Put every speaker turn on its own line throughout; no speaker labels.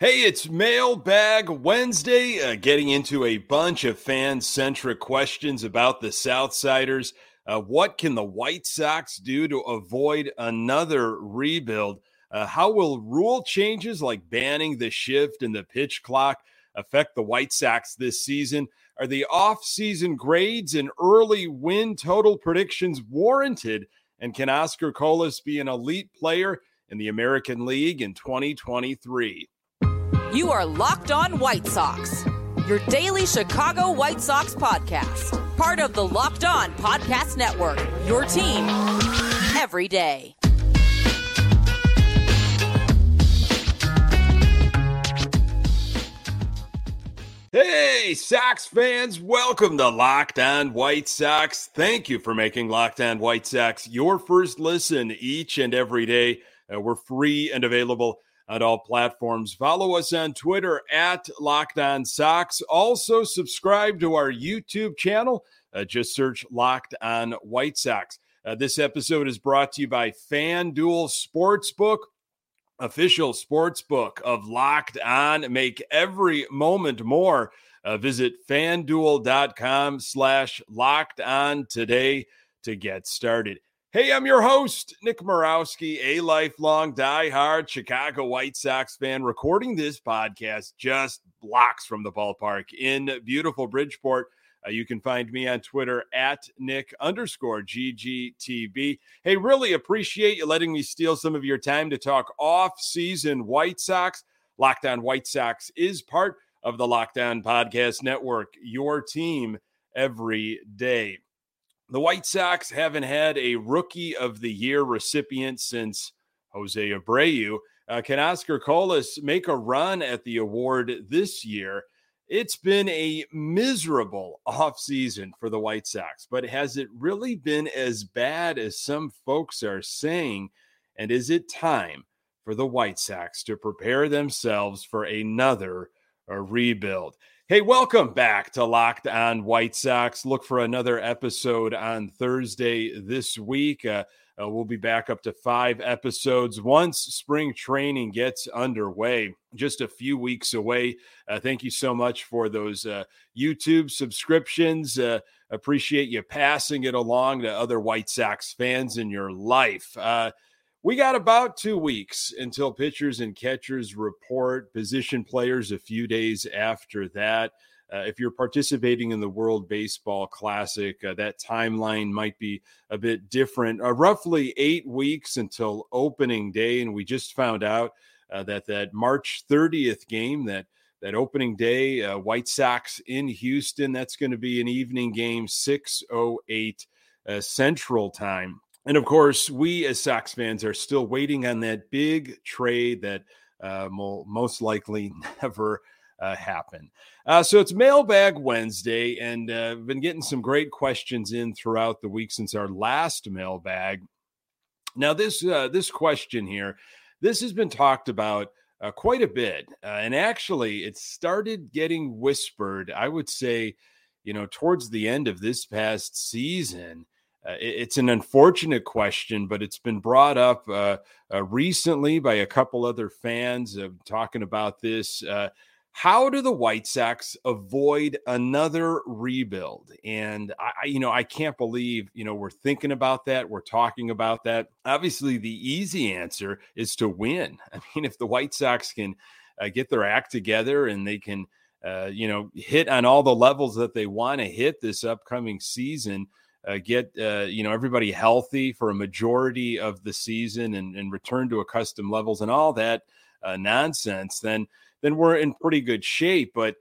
Hey, it's Mailbag Wednesday, uh, getting into a bunch of fan centric questions about the Southsiders. Uh, what can the White Sox do to avoid another rebuild? Uh, how will rule changes like banning the shift and the pitch clock affect the White Sox this season? Are the off-season grades and early win total predictions warranted? And can Oscar Colas be an elite player in the American League in 2023?
You are Locked On White Sox, your daily Chicago White Sox podcast, part of the Locked On Podcast Network, your team every day.
Hey, Sox fans, welcome to Locked On White Sox. Thank you for making Locked On White Sox your first listen each and every day. Uh, we're free and available on all platforms. Follow us on Twitter at Locked On Sox. Also, subscribe to our YouTube channel. Uh, just search Locked On White Sox. Uh, this episode is brought to you by FanDuel Sportsbook, official sportsbook of Locked On. Make every moment more. Uh, visit fanduel.com slash locked on today to get started. Hey, I'm your host, Nick Morawski, a lifelong die-hard Chicago White Sox fan, recording this podcast just blocks from the ballpark in beautiful Bridgeport. Uh, you can find me on Twitter at Nick underscore GGTB. Hey, really appreciate you letting me steal some of your time to talk off-season White Sox. Locked On White Sox is part of the Locked On Podcast Network, your team every day. The White Sox haven't had a rookie of the year recipient since Jose Abreu. Uh, can Oscar Colas make a run at the award this year? It's been a miserable offseason for the White Sox, but has it really been as bad as some folks are saying? And is it time for the White Sox to prepare themselves for another a rebuild? Hey, welcome back to Locked On White Sox. Look for another episode on Thursday this week. Uh, uh, we'll be back up to five episodes once spring training gets underway, just a few weeks away. Uh, thank you so much for those uh, YouTube subscriptions. Uh, appreciate you passing it along to other White Sox fans in your life. We got about two weeks until pitchers and catchers report position players a few days after that. Uh, if you're participating in the World Baseball Classic, uh, that timeline might be a bit different. Uh, roughly eight weeks until opening day, and we just found out uh, that that March 30th game, that that opening day, uh, White Sox in Houston, that's going to be an evening game, 6:08 uh, Central Time. And of course, we as Sox fans are still waiting on that big trade that uh, will most likely never uh, happen. Uh, so it's Mailbag Wednesday, and uh, been getting some great questions in throughout the week since our last mailbag. Now, this uh, this question here, this has been talked about uh, quite a bit, uh, and actually, it started getting whispered. I would say, you know, towards the end of this past season uh, it's an unfortunate question, but it's been brought up uh, uh, recently by a couple other fans talking about this. Uh, how do the White Sox avoid another rebuild? And I, you know, I can't believe you know we're thinking about that. We're talking about that. Obviously, the easy answer is to win. I mean, if the White Sox can uh, get their act together and they can, uh, you know, hit on all the levels that they want to hit this upcoming season uh, get uh, you know everybody healthy for a majority of the season and, and return to accustomed levels and all that uh, nonsense, then then we're in pretty good shape. But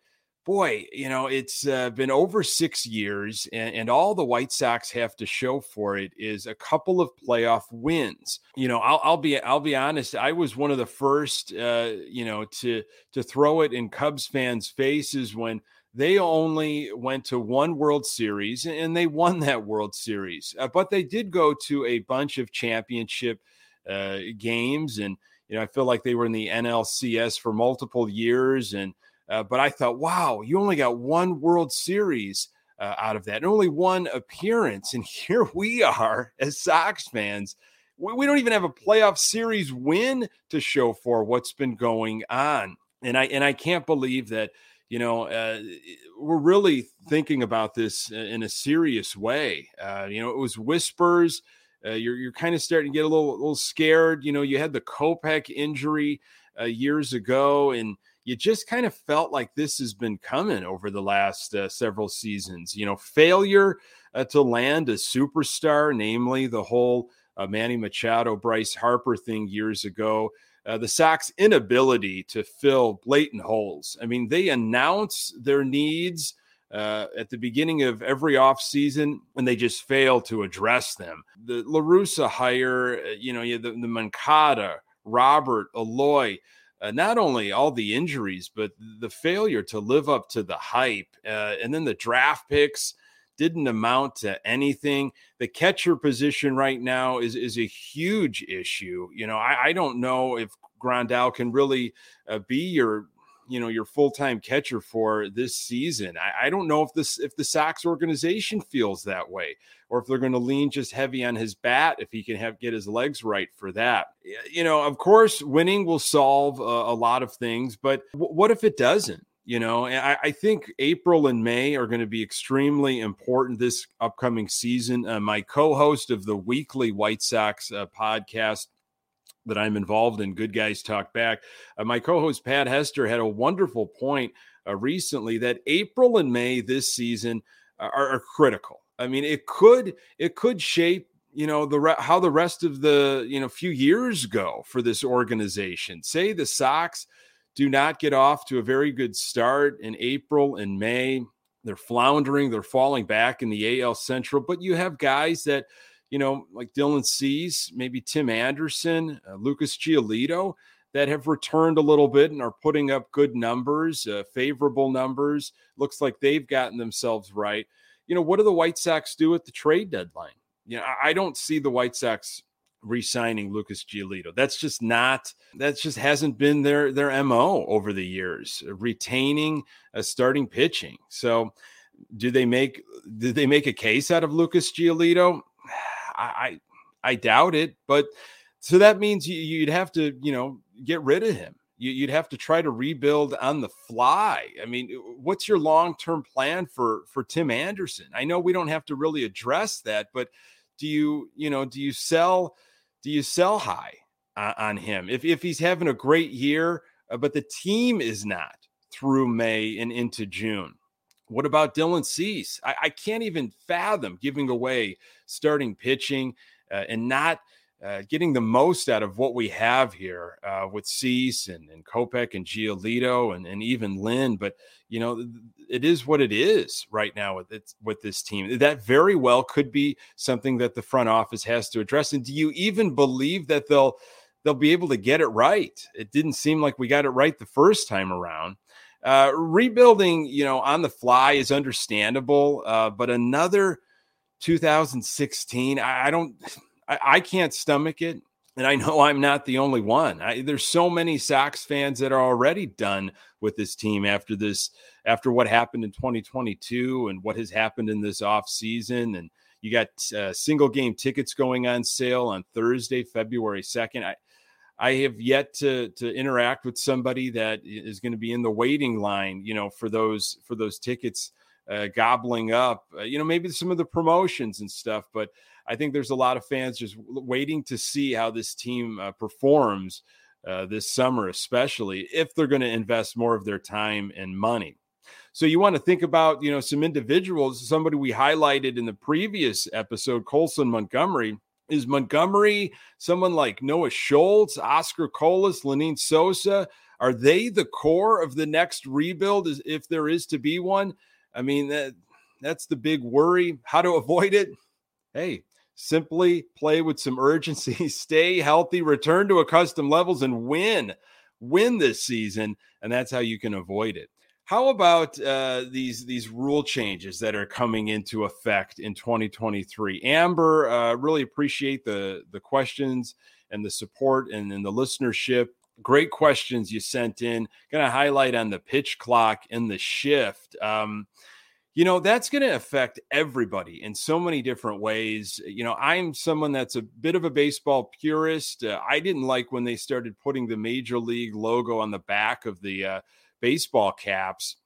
boy, you know it's uh, been over six years, and, and, all the White Sox have to show for it is a couple of playoff wins. You know, I'll, I'll be I'll be honest. I was one of the first, uh, you know, to to throw it in Cubs fans' faces when they only went to one World Series and they won that World Series. Uh, but they did go to a bunch of championship uh, games. And, you know, I feel like they were in the NLCS for multiple years. And, uh, but I thought, wow, you only got one World Series uh, out of that and only one appearance. And here we are as Sox fans. We, we don't even have a playoff series win to show for what's been going on And I and I can't believe that you know uh, we're really thinking about this in a serious way. Uh, you know, it was whispers. Uh, you're you're kind of starting to get a little little scared. You know, you had the Kopech injury uh, years ago, and you just kind of felt like this has been coming over the last uh, several seasons. You know, failure uh, to land a superstar, namely the whole Manny Machado, Bryce Harper thing years ago. Uh, the Sox inability to fill blatant holes. I mean, they announce their needs uh, at the beginning of every offseason and they just fail to address them. The La Russa hire, uh, you know, the, the Moncada, Robert, Eloy, uh, not only all the injuries, but the failure to live up to the hype. Uh, and then the draft picks didn't amount to anything. The catcher position right now is, is a huge issue. You know, I, I don't know if Grandal can really uh, be your you know your full-time catcher for this season. I, I, don't know if this if the Sox organization feels that way, or if they're going to lean just heavy on his bat if he can have get his legs right for that. You know, of course, winning will solve a, a lot of things, but w- what if it doesn't? You know, I, I, think April and May are going to be extremely important this upcoming season. Uh, my co-host of the weekly White Sox uh, podcast that I'm involved in, Good Guys Talk Back. Uh, my co host Pat Hester had a wonderful point uh, recently that April and May this season are, are, critical. I mean, it could it could shape you know the re- how the rest of the you know few years go for this organization. Say the Sox do not get off to a very good start in April and May. They're floundering, they're falling back in the AL Central, but you have guys that you know, like Dylan Cease, maybe Tim Anderson, uh, Lucas Giolito, that have returned a little bit and are putting up good numbers, uh, favorable numbers. Looks like they've gotten themselves right. You know, what do the White Sox do at the trade deadline? You know, I, I don't see the White Sox re-signing Lucas Giolito. That's just not that just hasn't been their their MO over the years, retaining a starting pitching. So do they make did they make a case out of Lucas Giolito? I, I, doubt it. But so that means you, would have to, you know, get rid of him. You, would have to try to rebuild on the fly. I mean, uh, what's your long term plan for for Tim Anderson? I know we don't have to really address that, but do you, you know, do you sell, do you sell high on him if if he's having a great year, uh, but the team is not through May and into June? What about Dylan Cease? I, I can't even fathom giving away starting pitching uh, and not uh, getting the most out of what we have here uh, with Cease and, and Kopech and Giolito and, and even Lynn. But, you know, it is what it is right now with, it, with this team. That very well could be something that the front office has to address. And do you even believe that they'll they'll be able to get it right? It didn't seem like we got it right the first time around. Uh, rebuilding, you know, on the fly is understandable, uh, but another 2016, I, I don't, I, I, can't stomach it. And I know I'm not the only one. I, there's so many Sox fans that are already done with this team after this, after what happened in 2022 and what has happened in this off season. And you got uh, single game tickets going on sale on Thursday, February 2nd. I, I have yet to to interact with somebody that is going to be in the waiting line, you know, for those for those tickets, uh, gobbling up, uh, you know, maybe some of the promotions and stuff. But I think there's a lot of fans just waiting to see how this team uh, performs uh, this summer, especially if they're going to invest more of their time and money. So you want to think about, you know, some individuals. Somebody we highlighted in the previous episode, Colson Montgomery is Montgomery, someone like Noah Schultz, Oscar Colas, Lenyn Sosa, are they the core of the next rebuild if there is to be one? I mean, that that's the big worry. How to avoid it? Hey, simply play with some urgency, stay healthy, return to accustomed levels, and win. Win this season. And that's how you can avoid it. How about uh, these these rule changes that are coming into effect in 2023? Amber, uh, really appreciate the the questions and the support and, and the listenership. Great questions you sent in. Going to highlight on the pitch clock and the shift. Um, you know that's going to affect everybody in so many different ways you know i'm someone that's a bit of a baseball purist uh, i didn't like when they started putting the major league logo on the back of the uh, baseball caps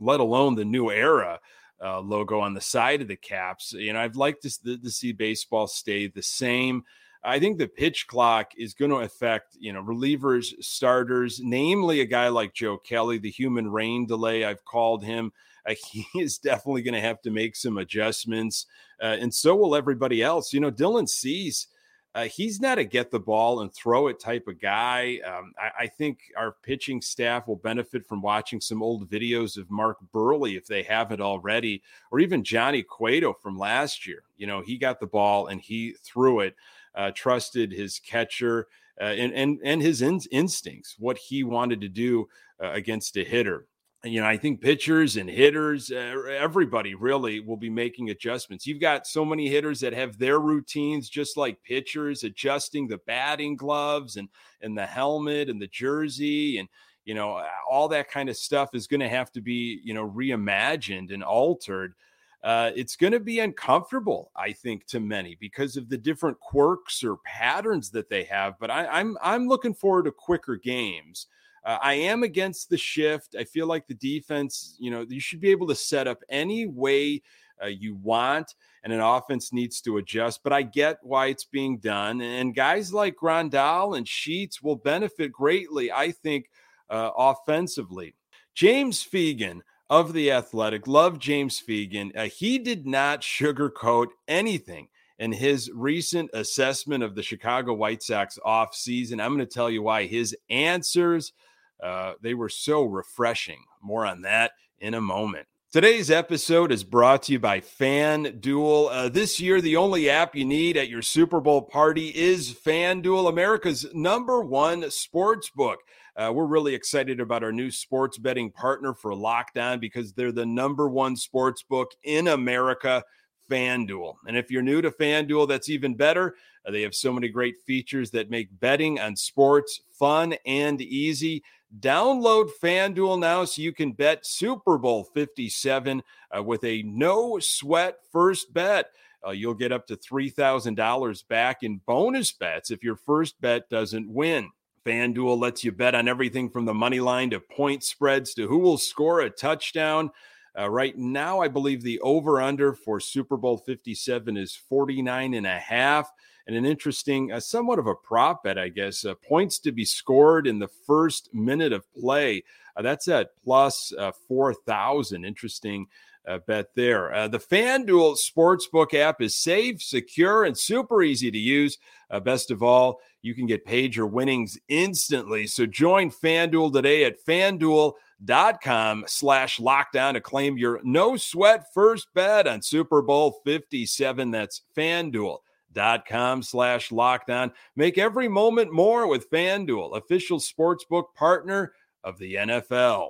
let alone the new era uh, logo on the side of the caps you know i'd like to, to see baseball stay the same I think the pitch clock is going to affect, you know, relievers, starters, namely a guy like Joe Kelly, the human rain delay. I've called him uh, he is definitely going to have to make some adjustments, uh, and so will everybody else. You know, Dylan Cease. Uh, he's not a get the ball and throw it type of guy. Um, I, I, think our pitching staff will benefit from watching some old videos of Mark Buehrle if they haven't already, or even Johnny Cueto from last year. You know, he got the ball and he threw it, uh, trusted his catcher uh, and, and, and his in- instincts, what he wanted to do uh, against a hitter you know, I think pitchers and hitters, uh, everybody really will be making adjustments. You've got so many hitters that have their routines, just like pitchers, adjusting the batting gloves and and the helmet and the jersey, and you know, all that kind of stuff is going to have to be you know reimagined and altered. Uh, it's going to be uncomfortable, I think, to many because of the different quirks or patterns that they have. But I, I'm I'm looking forward to quicker games. Uh, I am against the shift. I feel like the defense, you know, you should be able to set up any way uh, you want, and an offense needs to adjust. But I get why it's being done. And guys like Grandal and Sheets will benefit greatly, I think, uh, offensively. James Fegan of The Athletic, love James Fegan. Uh, he did not sugarcoat anything in his recent assessment of the Chicago White Sox offseason. I'm going to tell you why his answers uh, they were so refreshing. More on that in a moment. Today's episode is brought to you by FanDuel. Uh, this year, the only app you need at your Super Bowl party is FanDuel, America's number one sports book. Uh, we're really excited about our new sports betting partner for Locked On because they're the number one sports book in America. FanDuel. And if you're new to FanDuel, that's even better. Uh, they have so many great features that make betting on sports fun and easy. Download FanDuel now so you can bet Super Bowl 57 uh, with a no sweat first bet. Uh, you'll get up to $3,000 back in bonus bets if your first bet doesn't win. FanDuel lets you bet on everything from the money line to point spreads to who will score a touchdown. Uh, right now, I believe the over under for Super Bowl 57 is 49 and a half and an interesting, uh, somewhat of a prop bet, I guess. Uh, points to be scored in the first minute of play. Uh, that's at plus, uh, 4,000. Interesting uh, bet there. Uh, the FanDuel Sportsbook app is safe, secure, and super easy to use. best of all, you can get paid your winnings instantly. So join FanDuel today at FanDuel.com slash locked on to claim your no sweat first bet on Super Bowl 57. That's FanDuel dot com slash locked on. Make every moment more with FanDuel, official sportsbook partner of the NFL.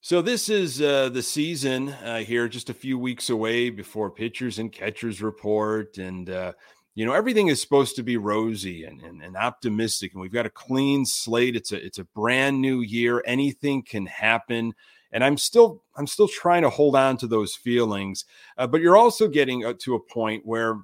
So this is uh, the season uh, here, just a few weeks away before pitchers and catchers report, and uh, you know everything is supposed to be rosy and, and, and optimistic, and we've got a clean slate. It's a it's a brand new year. Anything can happen and i'm still i'm still trying to hold on to those feelings uh, but you're also getting uh, to a point where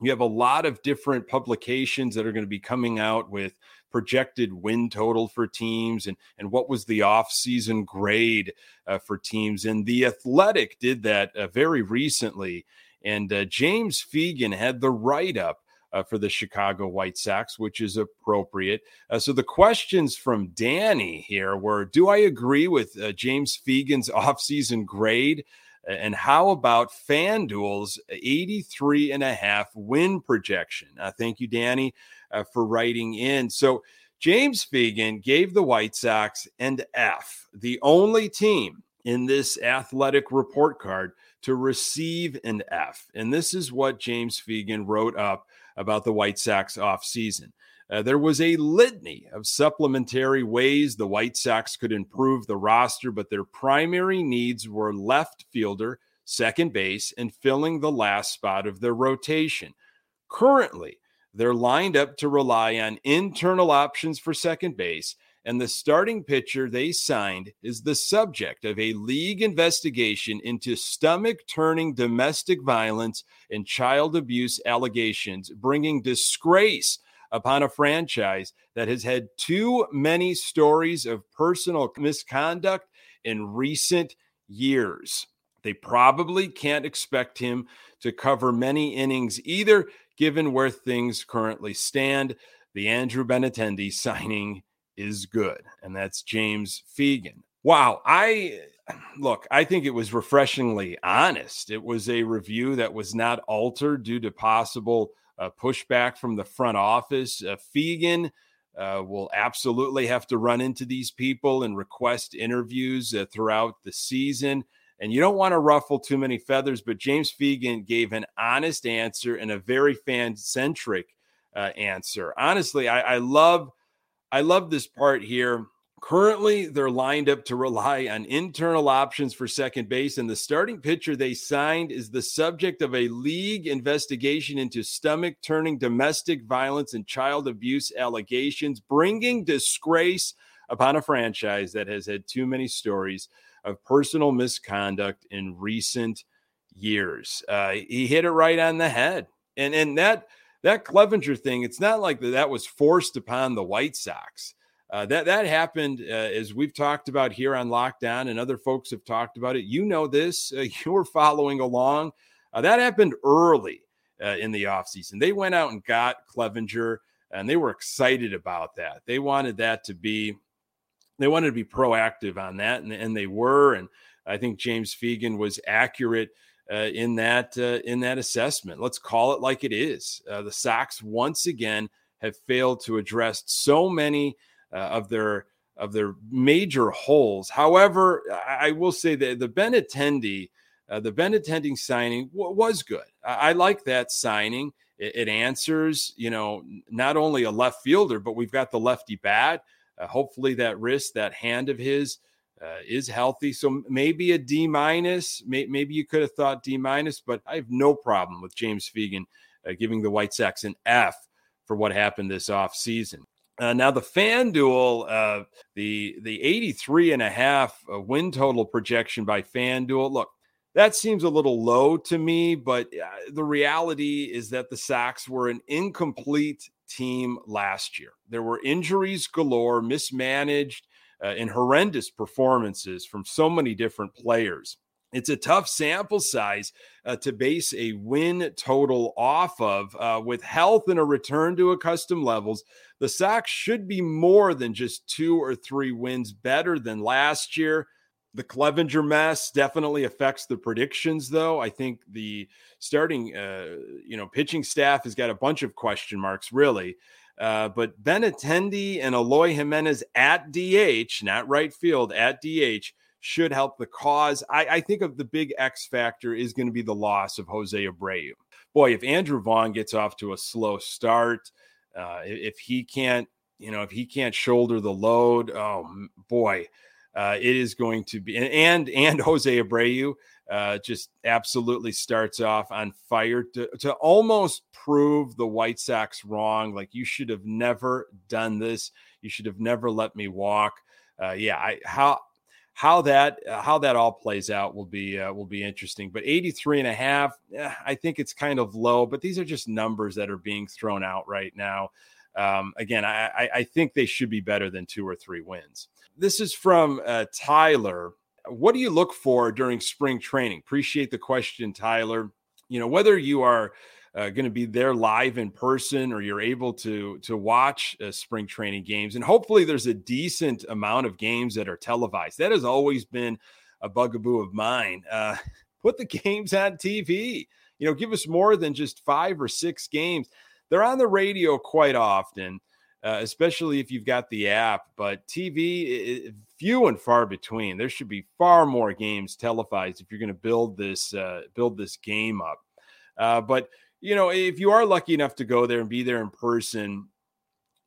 you have a lot of different publications that are going to be coming out with projected win total for teams and and what was the off-season grade uh, for teams and the athletic did that uh, very recently and uh, james fegan had the write-up uh, for the Chicago White Sox, which is appropriate. Uh, so the questions from Danny here were Do I agree with uh, James Fegan's offseason grade? And how about FanDuel's 83 and a half win projection? Uh, thank you, Danny, uh, for writing in. So, James Fegan gave the White Sox an F, the only team in this athletic report card to receive an F. And this is what James Fegan wrote up about the White Sox offseason. Uh, there was a litany of supplementary ways the White Sox could improve the roster, but their primary needs were left fielder, second base, and filling the last spot of their rotation. Currently, they're lined up to rely on internal options for second base and the starting pitcher they signed is the subject of a league investigation into stomach turning domestic violence and child abuse allegations, bringing disgrace upon a franchise that has had too many stories of personal misconduct in recent years. They probably can't expect him to cover many innings either, given where things currently stand. The Andrew Benintendi signing is good, and that's James Fegan. Wow, I look, I think it was refreshingly honest. It was a review that was not altered due to possible uh, pushback from the front office. Uh, Fegan uh, will absolutely have to run into these people and request interviews uh, throughout the season. And you don't want to ruffle too many feathers, but James Fegan gave an honest answer and a very fan centric uh, answer. Honestly, I, I love I love this part here. Currently, they're lined up to rely on internal options for second base, and the starting pitcher they signed is the subject of a league investigation into stomach turning domestic violence and child abuse allegations, bringing disgrace upon a franchise that has had too many stories of personal misconduct in recent years. Uh, he hit it right on the head, and and that that Clevinger thing, it's not like that, that was forced upon the White Sox. Uh, that that happened uh, as we've talked about here on Locked On, and other folks have talked about it. You know this. Uh, you were following along. Uh, that happened early uh, in the offseason. They went out and got Clevinger, and they were excited about that. They wanted that to be, they wanted to be proactive on that, and, and they were. And I think James Fegan was accurate uh, in that in that assessment. Let's call it like it is. The Sox once again have failed to address so many uh, of their of their major holes. However, I, will say that the Benintendi, uh, the Benintendi signing w- was good. I, I, like that signing. It, it, answers, you know, not only a left fielder, but we've got the lefty bat. Uh, hopefully, that wrist, that hand of his uh, is healthy. So maybe a D minus. May, maybe you could have thought D minus, but I have no problem with James Fegan uh, giving the White Sox an F for what happened this offseason. Uh, now the FanDuel, uh, the the 83 and a half uh, win total projection by FanDuel. Look, that seems a little low to me, but uh, the reality is that the Sox were an incomplete team last year. There were injuries galore, mismanaged uh, and horrendous performances from so many different players. It's a tough sample size uh, to base a win total off of. Uh, with health and a return to accustomed levels, the Sox should be more than just two or three wins better than last year. The Clevinger mess definitely affects the predictions, though. I think the starting, uh, you know, pitching staff has got a bunch of question marks, really. Uh, but Benintendi and Eloy Jimenez at DH, not right field, at DH should help the cause. I, I think of the big X factor is going to be the loss of Jose Abreu. Boy, if Andrew Vaughn gets off to a slow start, uh, if he can't, you know, if he can't shoulder the load, oh boy, uh, it is going to be and and Jose Abreu uh, just absolutely starts off on fire to, to almost prove the White Sox wrong. Like you should have never done this. You should have never let me walk. Uh, yeah, I, how how that uh, how that all plays out will be uh, will be interesting. But 83 and a half, eh, I think it's kind of low. But these are just numbers that are being thrown out right now. Um, again, I, I think they should be better than two or three wins. This is from uh, Tyler what do you look for during spring training? Appreciate the question, Tyler. You know, whether you are uh, going to be there live in person or you're able to to watch uh, spring training games and hopefully there's a decent amount of games that are televised that has always been a bugaboo of mine uh, put the games on tv you know give us more than just five or six games they're on the radio quite often uh, especially if you've got the app. But TV, it, few and far between. There should be far more games televised if you're going to build this uh, build this game up. Uh, but you know, if you are lucky enough to go there and be there in person,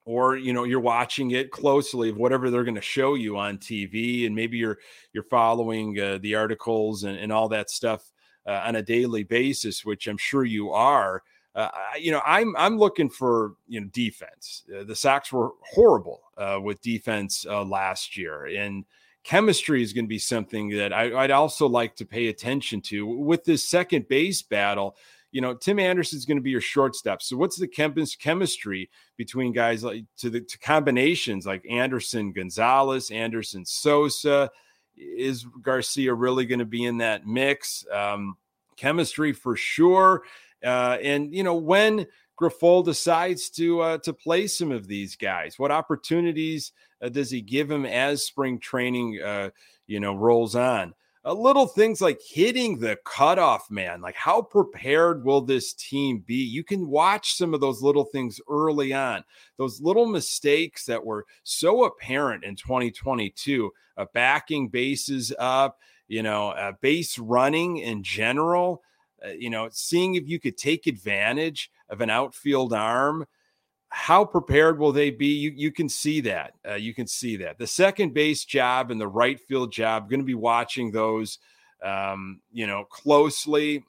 or you know you're watching it closely of whatever they're going to show you on TV, and maybe you're you're following uh, the articles and, and all that stuff uh, on a daily basis, which I'm sure you are. uh, you know, I'm I'm looking for you know defense. Uh, the Sox were horrible uh, with defense uh, last year, and chemistry is going to be something that I, would also like to pay attention to with this second base battle. You know, Tim Anderson is going to be your shortstop. So, what's the chem- chemistry between guys like to the to combinations like Anderson Gonzalez, Anderson Sosa? Is Garcia really going to be in that mix? Um, chemistry for sure. Uh, and you know when Grifol decides to uh, to play some of these guys, what opportunities uh, does he give him as spring training uh, you know rolls on? Uh, little things like hitting the cutoff man, like how prepared will this team be? You can watch some of those little things early on, those little mistakes that were so apparent in 2022, uh, backing bases up, you know, uh, base running in general uh, you know, seeing if you could take advantage of an outfield arm. How prepared will they be? You you can see that. Uh, you can see that the second base job and the right field job. Going to be watching those, um, you know, closely.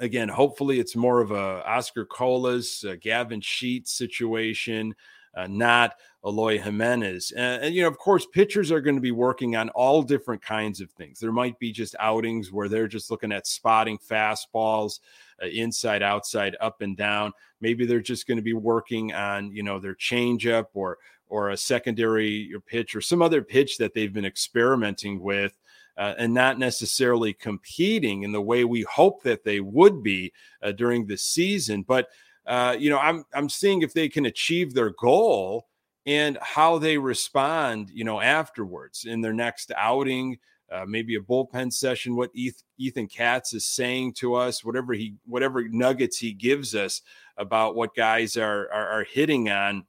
Again, hopefully it's more of a Oscar Colas, Gavin Sheets situation uh, not Eloy Jimenez. And, and, you know, of course, pitchers are going to be working on all different kinds of things. There might be just outings where they're just looking at spotting fastballs, uh, inside, outside, up and down. Maybe they're just going to be working on, you know, their changeup or or a secondary pitch or some other pitch that they've been experimenting with. Uh, and not necessarily competing in the way we hope that they would be uh, during the season. But uh, you know, I'm I'm seeing if they can achieve their goal and how they respond, you know, afterwards in their next outing, uh, maybe a bullpen session. What Ethan Katz is saying to us, whatever he, whatever nuggets he gives us about what guys are are, are hitting on,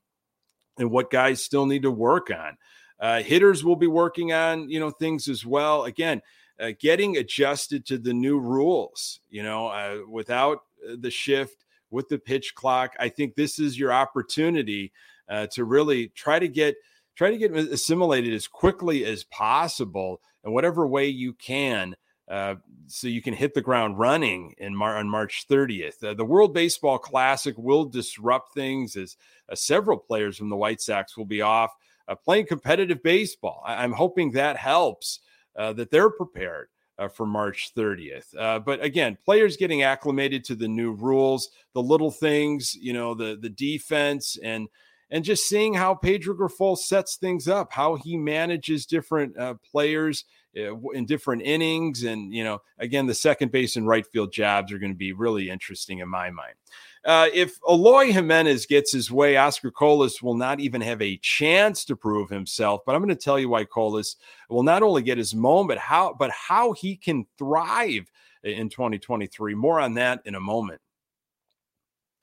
and what guys still need to work on. Uh, hitters will be working on, you know, things as well. Again, uh, getting adjusted to the new rules, you know, uh, without uh, the shift with the pitch clock. I think this is your opportunity uh, to really try to get try to get assimilated as quickly as possible in whatever way you can. Uh, so you can hit the ground running in Mar- on March 30th. Uh, the World Baseball Classic will disrupt things as uh, several players from the White Sox will be off uh, playing competitive baseball. I- am hoping that helps, uh, that they're prepared uh, for March 30th. Uh, but again, players getting acclimated to the new rules, the little things, you know, the the defense and and just seeing how Pedro Grifol sets things up, how he manages different uh, players uh, in different innings, and you know, again, the second base and right field jobs are going to be really interesting in my mind. Uh, if Eloy Jimenez gets his way, Oscar Colas will not even have a chance to prove himself. But I'm going to tell you why Colas will not only get his moment, how but how he can thrive in 2023. More on that in a moment.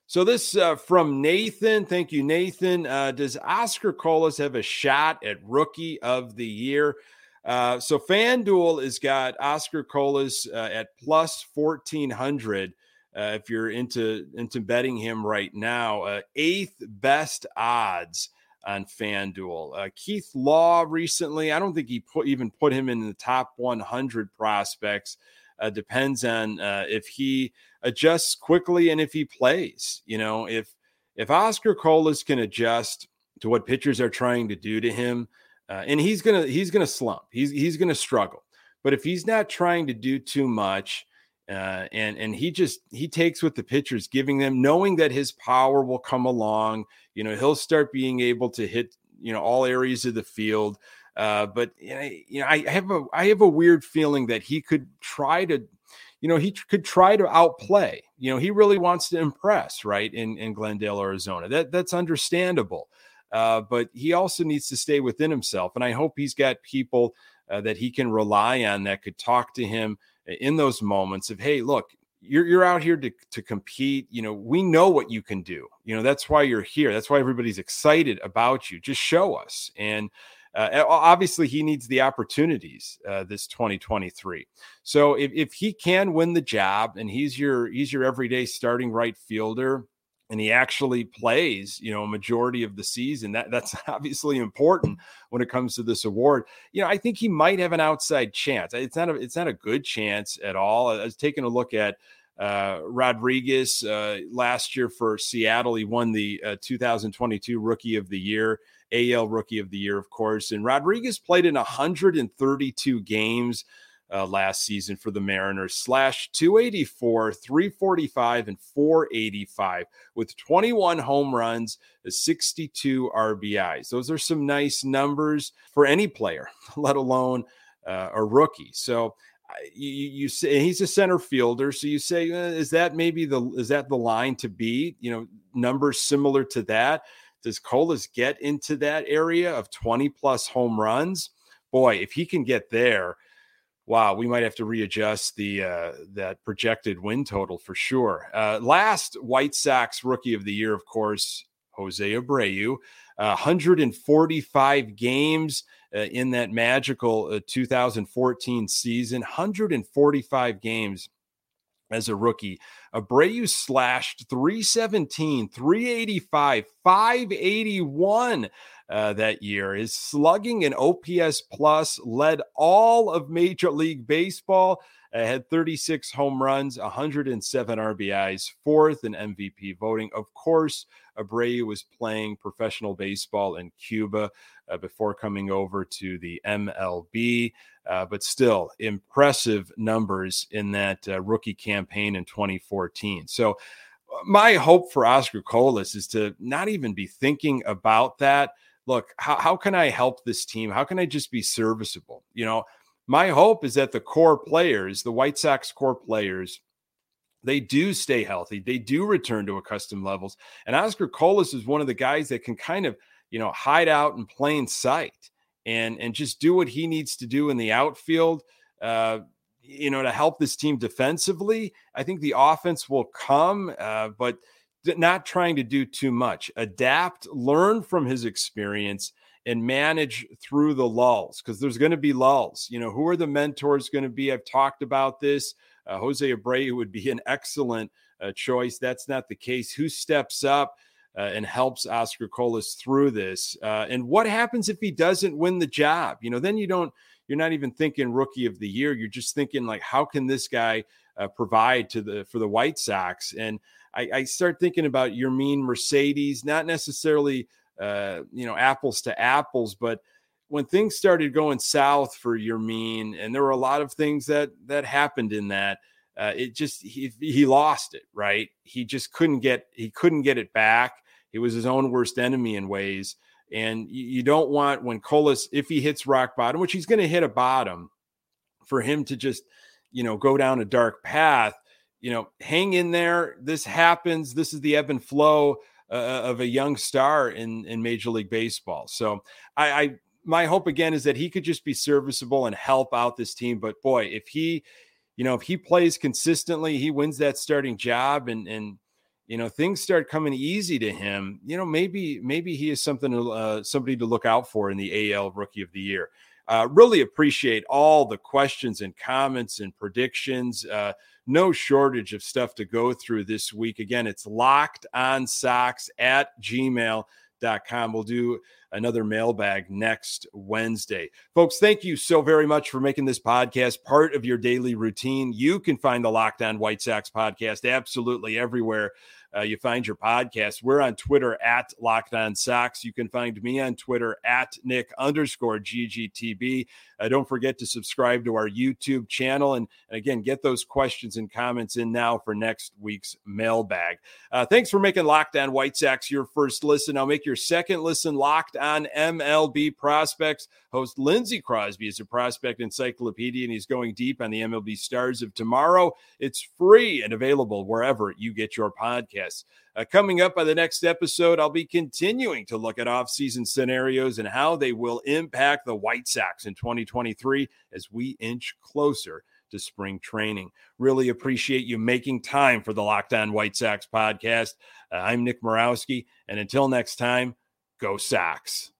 So this uh, from Nathan. Thank you, Nathan. Uh, does Oscar Colas have a shot at Rookie of the Year? Uh, so FanDuel has got Oscar Colas uh, at plus 1400 uh, if you're into into betting him right now, uh, eighth best odds on FanDuel. Uh, Keith Law recently, I don't think he put even put him in the top 100 prospects. Uh, depends on uh, if he adjusts quickly and if he plays. You know, if if Oscar Colas can adjust to what pitchers are trying to do to him, uh, and he's gonna he's gonna slump. He's he's gonna struggle. But if he's not trying to do too much uh, and and he just he takes what the pitcher's giving them, knowing that his power will come along. You know, he'll start being able to hit you know all areas of the field. Uh, but you know, I have a I have a weird feeling that he could try to, you know, he could try to outplay. You know, he really wants to impress, right? In in Glendale, Arizona. That that's understandable. Uh, but he also needs to stay within himself, and I hope he's got people uh, that he can rely on that could talk to him in those moments of hey look you're you're out here to to compete you know we know what you can do you know that's why you're here that's why everybody's excited about you just show us. And uh, obviously he needs the opportunities uh, this 2023 so if, if he can win the job and he's your he's your everyday starting right fielder and he actually plays, you know, a majority of the season. That that's obviously important when it comes to this award. You know, I think he might have an outside chance. It's not a it's not a good chance at all. I was taking a look at Uh, Rodriguez uh, last year for Seattle, he won the uh, 2022 Rookie of the Year, AL Rookie of the Year, of course. And Rodriguez played in 132 games uh, last season for the Mariners, slash 284, 345, and 485 with 21 home runs, 62 RBIs. Those are some nice numbers for any player, let alone uh, a rookie. So you, you say he's a center fielder, so you say uh, is that maybe the is that the line to beat? You know, numbers similar to that. Does Colas get into that area of 20 plus home runs? Boy, if he can get there, wow, we might have to readjust the uh, that projected win total for sure. Uh, last White Sox Rookie of the Year, of course, Jose Abreu, uh, 145 games in that magical uh, 2014 season, 145 games as a rookie. Abreu slashed 317, 385, 581 uh, that year. His slugging and OPS plus led all of Major League Baseball. Uh, had 36 home runs, 107 RBIs, fourth in MVP voting. Of course, Abreu was playing professional baseball in Cuba uh, before coming over to the MLB. Uh, but still, impressive numbers in that uh, rookie campaign in 2014. So, uh, my hope for Oscar Colas is to not even be thinking about that. Look, how, how can I help this team? How can I just be serviceable? You know, my hope is that the core players, the White Sox core players, they do stay healthy. They do return to accustomed levels. And Oscar Colas is one of the guys that can kind of, you know, hide out in plain sight and and just do what he needs to do in the outfield. Uh, you know, to help this team defensively. I think the offense will come, uh, but not trying to do too much. Adapt, learn from his experience, and manage through the lulls because there's going to be lulls. You know, who are the mentors going to be? I've talked about this. Uh, Jose Abreu would be an excellent uh, choice. That's not the case. Who steps up uh, and helps Oscar Colas through this? Uh, and what happens if he doesn't win the job? You know, then you don't. You're not even thinking rookie of the year. You're just thinking like, how can this guy uh, provide to the for the White Sox? And I, I start thinking about Yermin Mercedes, not necessarily uh, you know, apples to apples. But when things started going south for Yermin, and there were a lot of things that that happened in that, uh, it just he he lost it. Right, he just couldn't get he couldn't get it back. He was his own worst enemy in ways. And you, you don't want when Colas, if he hits rock bottom, which he's going to hit a bottom, for him to just, you know, go down a dark path. You know, hang in there. This happens. This is the ebb and flow uh, of a young star in in Major League Baseball. So I, I my hope again is that he could just be serviceable and help out this team. But boy, if he, you know, if he plays consistently, he wins that starting job and and you know things start coming easy to him you know maybe maybe he is something to, uh, somebody to look out for in the al rookie of the year uh, really appreciate all the questions and comments and predictions uh, no shortage of stuff to go through this week. Again, it's locked on Sox at gmail.com. We'll do another mailbag next Wednesday. Folks, thank you so very much for making this podcast part of your daily routine. You can find the Locked On White Sox podcast absolutely everywhere uh, you find your podcast. We're on Twitter at Locked On Sox. You can find me on Twitter at Nick underscore GGTB. Uh, don't forget to subscribe to our YouTube channel. And, and, again, get those questions and comments in now for next week's mailbag. Uh, thanks for making Locked On White Sox your first listen. I'll make your second listen Locked On MLB Prospects. Host Lindsey Crosby is a prospect encyclopedia, and he's going deep on the MLB stars of tomorrow. It's free and available wherever you get your Uh, coming up by the next episode, I'll be continuing to look at offseason scenarios and how they will impact the White Sox in 2023 as we inch closer to spring training. Really appreciate you making time for the Locked On White Sox podcast. Uh, I'm Nick Morawski, and until next time, go Sox.